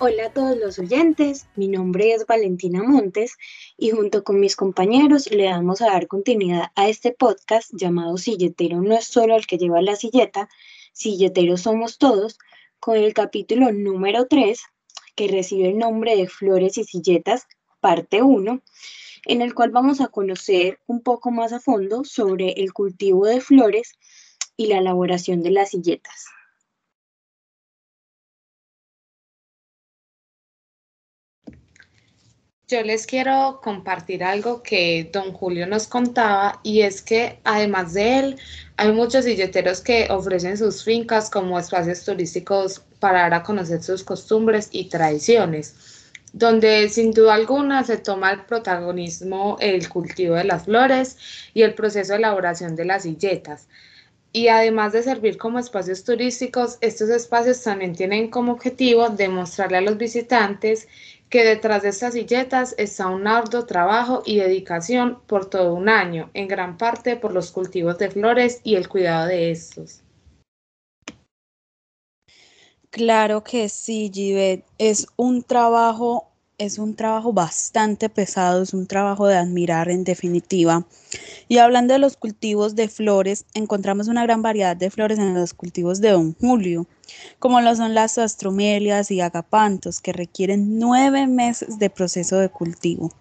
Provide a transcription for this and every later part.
Hola a todos los oyentes, mi nombre es Valentina Montes y junto con mis compañeros le damos a dar continuidad a este podcast llamado Silletero no es solo el que lleva la silleta, Silleteros somos todos, con el capítulo número 3 que recibe el nombre de Flores y Silletas, parte 1, en el cual vamos a conocer un poco más a fondo sobre el cultivo de flores y la elaboración de las silletas. Yo les quiero compartir algo que don Julio nos contaba y es que además de él hay muchos silleteros que ofrecen sus fincas como espacios turísticos para dar a conocer sus costumbres y tradiciones, donde sin duda alguna se toma el protagonismo el cultivo de las flores y el proceso de elaboración de las silletas. Y además de servir como espacios turísticos, estos espacios también tienen como objetivo demostrarle a los visitantes que detrás de estas silletas está un arduo trabajo y dedicación por todo un año, en gran parte por los cultivos de flores y el cuidado de estos. Claro que sí, Givet. Es un trabajo es un trabajo bastante pesado, es un trabajo de admirar en definitiva. Y hablando de los cultivos de flores, encontramos una gran variedad de flores en los cultivos de Don Julio, como lo son las astromelias y agapantos, que requieren nueve meses de proceso de cultivo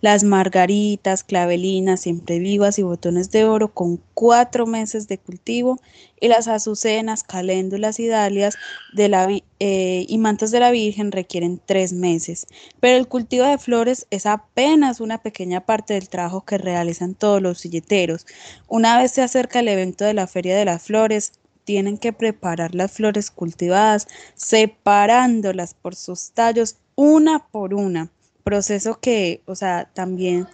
las margaritas, clavelinas, siempre vivas y botones de oro con cuatro meses de cultivo y las azucenas, caléndulas y dalias de la, eh, y mantos de la Virgen requieren tres meses. Pero el cultivo de flores es apenas una pequeña parte del trabajo que realizan todos los silleteros. Una vez se acerca el evento de la Feria de las Flores, tienen que preparar las flores cultivadas, separándolas por sus tallos una por una proceso que, o sea, también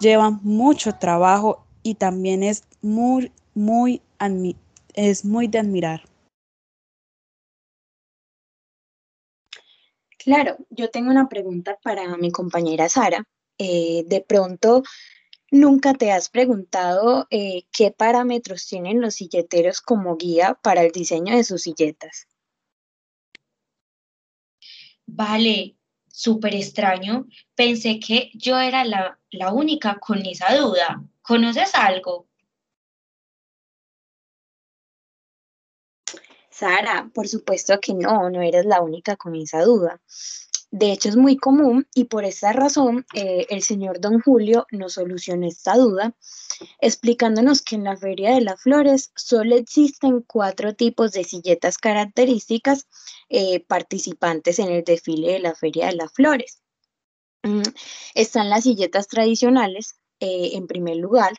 lleva mucho trabajo y también es muy, muy, es muy de admirar. Claro, yo tengo una pregunta para mi compañera Sara. Eh, de pronto, ¿nunca te has preguntado eh, qué parámetros tienen los silleteros como guía para el diseño de sus silletas? Vale, súper extraño. Pensé que yo era la, la única con esa duda. ¿Conoces algo? Sara, por supuesto que no, no eres la única con esa duda. De hecho, es muy común y por esta razón eh, el señor Don Julio nos solucionó esta duda explicándonos que en la Feria de las Flores solo existen cuatro tipos de silletas características eh, participantes en el desfile de la Feria de las Flores. Mm, están las silletas tradicionales, eh, en primer lugar,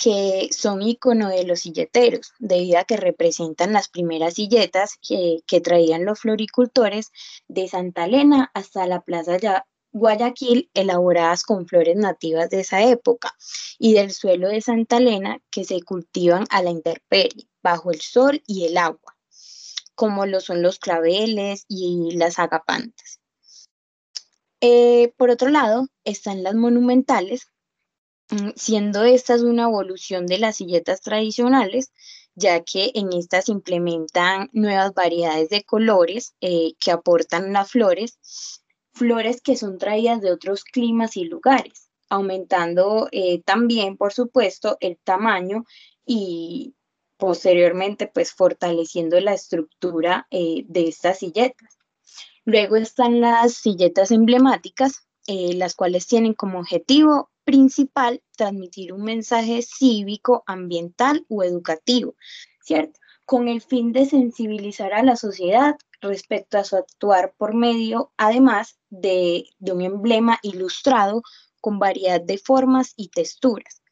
que son icono de los silleteros, debido a que representan las primeras silletas que, traían los floricultores de Santa Elena hasta la Plaza Guayaquil, elaboradas con flores nativas de esa época, y del suelo de Santa Elena que se cultivan a la intemperie, bajo el sol y el agua, como lo son los claveles y las agapantas. Eh, por otro lado, están las monumentales, siendo estas una evolución de las silletas tradicionales, ya que en estas implementan nuevas variedades de colores eh, que aportan las flores, flores que son traídas de otros climas y lugares, aumentando eh, también, por supuesto, el tamaño y posteriormente, pues, fortaleciendo la estructura eh, de estas silletas. Luego están las silletas emblemáticas, las cuales tienen como objetivo principal transmitir un mensaje cívico, ambiental o educativo, ¿cierto? Con el fin de sensibilizar a la sociedad respecto a su actuar por medio, además de, de un emblema ilustrado con variedad de formas y texturas.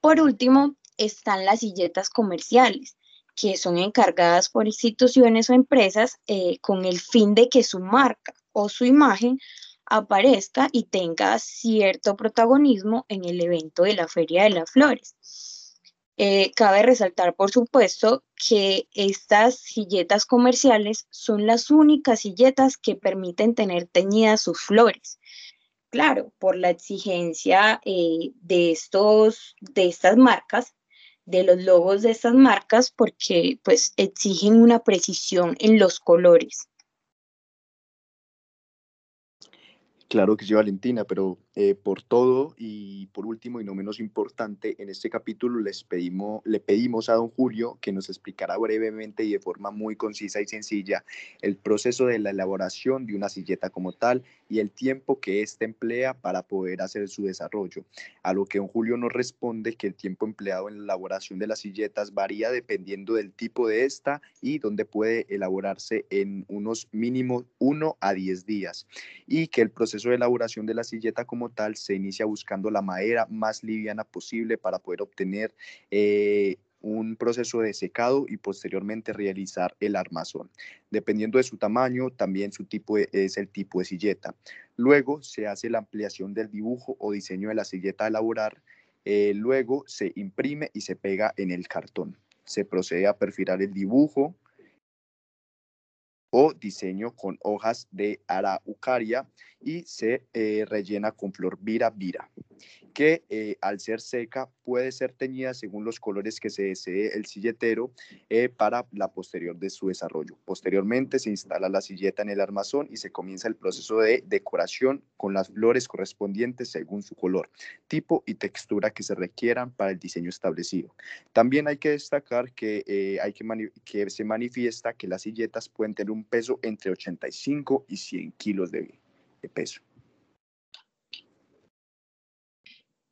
Por último, están las silletas comerciales, que son encargadas por instituciones o empresas eh, con el fin de que su marca o su imagen aparezca y tenga cierto protagonismo en el evento de la Feria de las Flores. Eh, cabe resaltar, por supuesto, que estas silletas comerciales son las únicas silletas que permiten tener teñidas sus flores. Claro, por la exigencia eh, de, estos, de estas marcas, de los logos de estas marcas, porque pues exigen una precisión en los colores. Claro que sí, Valentina, pero eh, por todo y por último y no menos importante, en este capítulo les pedimos, le pedimos a don Julio que nos explicara brevemente y de forma muy concisa y sencilla el proceso de la elaboración de una silleta como tal y el tiempo que éste emplea para poder hacer su desarrollo. A lo que don Julio nos responde que el tiempo empleado en la elaboración de las silletas varía dependiendo del tipo de esta y donde puede elaborarse en unos mínimos 1 a 10 días y que el proceso proceso de elaboración de la silleta como tal se inicia buscando la madera más liviana posible para poder obtener eh, un proceso de secado y posteriormente realizar el armazón. Dependiendo de su tamaño, también su tipo es el tipo de silleta. Luego se hace la ampliación del dibujo o diseño de la silleta a elaborar. Eh, luego se imprime y se pega en el cartón. Se procede a perfilar el dibujo, o diseño con hojas de araucaria y se eh, rellena con flor vira vira que eh, al ser seca puede ser teñida según los colores que se desee el silletero eh, para la posterior de su desarrollo. Posteriormente se instala la silleta en el armazón y se comienza el proceso de decoración con las flores correspondientes según su color, tipo y textura que se requieran para el diseño establecido. También hay que destacar que, hay que, que se manifiesta que las silletas pueden tener un peso entre 85 y 100 kilos de peso.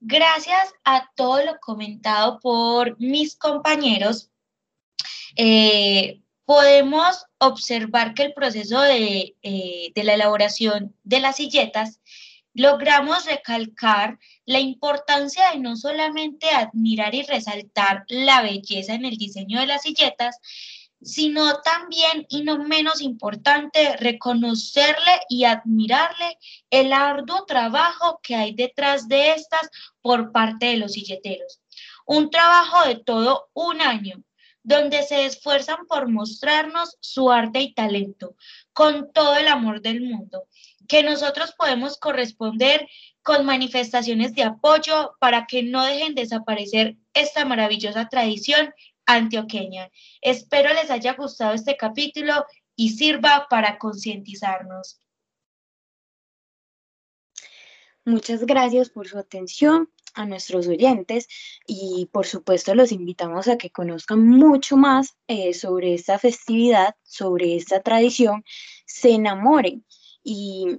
Gracias a todo lo comentado por mis compañeros, eh, podemos observar que el proceso eh, de, la elaboración de las silletas logramos recalcar la importancia de no solamente admirar y resaltar la belleza en el diseño de las silletas, sino también, y no menos importante, reconocerle y admirarle el arduo trabajo que hay detrás de estas por parte de los silleteros. Un trabajo de todo un año, donde se esfuerzan por mostrarnos su arte y talento con todo el amor del mundo, que nosotros podemos corresponder con manifestaciones de apoyo para que no dejen desaparecer esta maravillosa tradición antioqueña. Espero les haya gustado este capítulo y sirva para concientizarnos. Muchas gracias por su atención a nuestros oyentes y por supuesto los invitamos a que conozcan mucho más eh, sobre esta festividad, sobre esta tradición, se enamoren y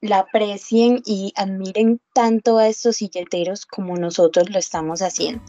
la aprecien y admiren tanto a estos silleteros como nosotros lo estamos haciendo.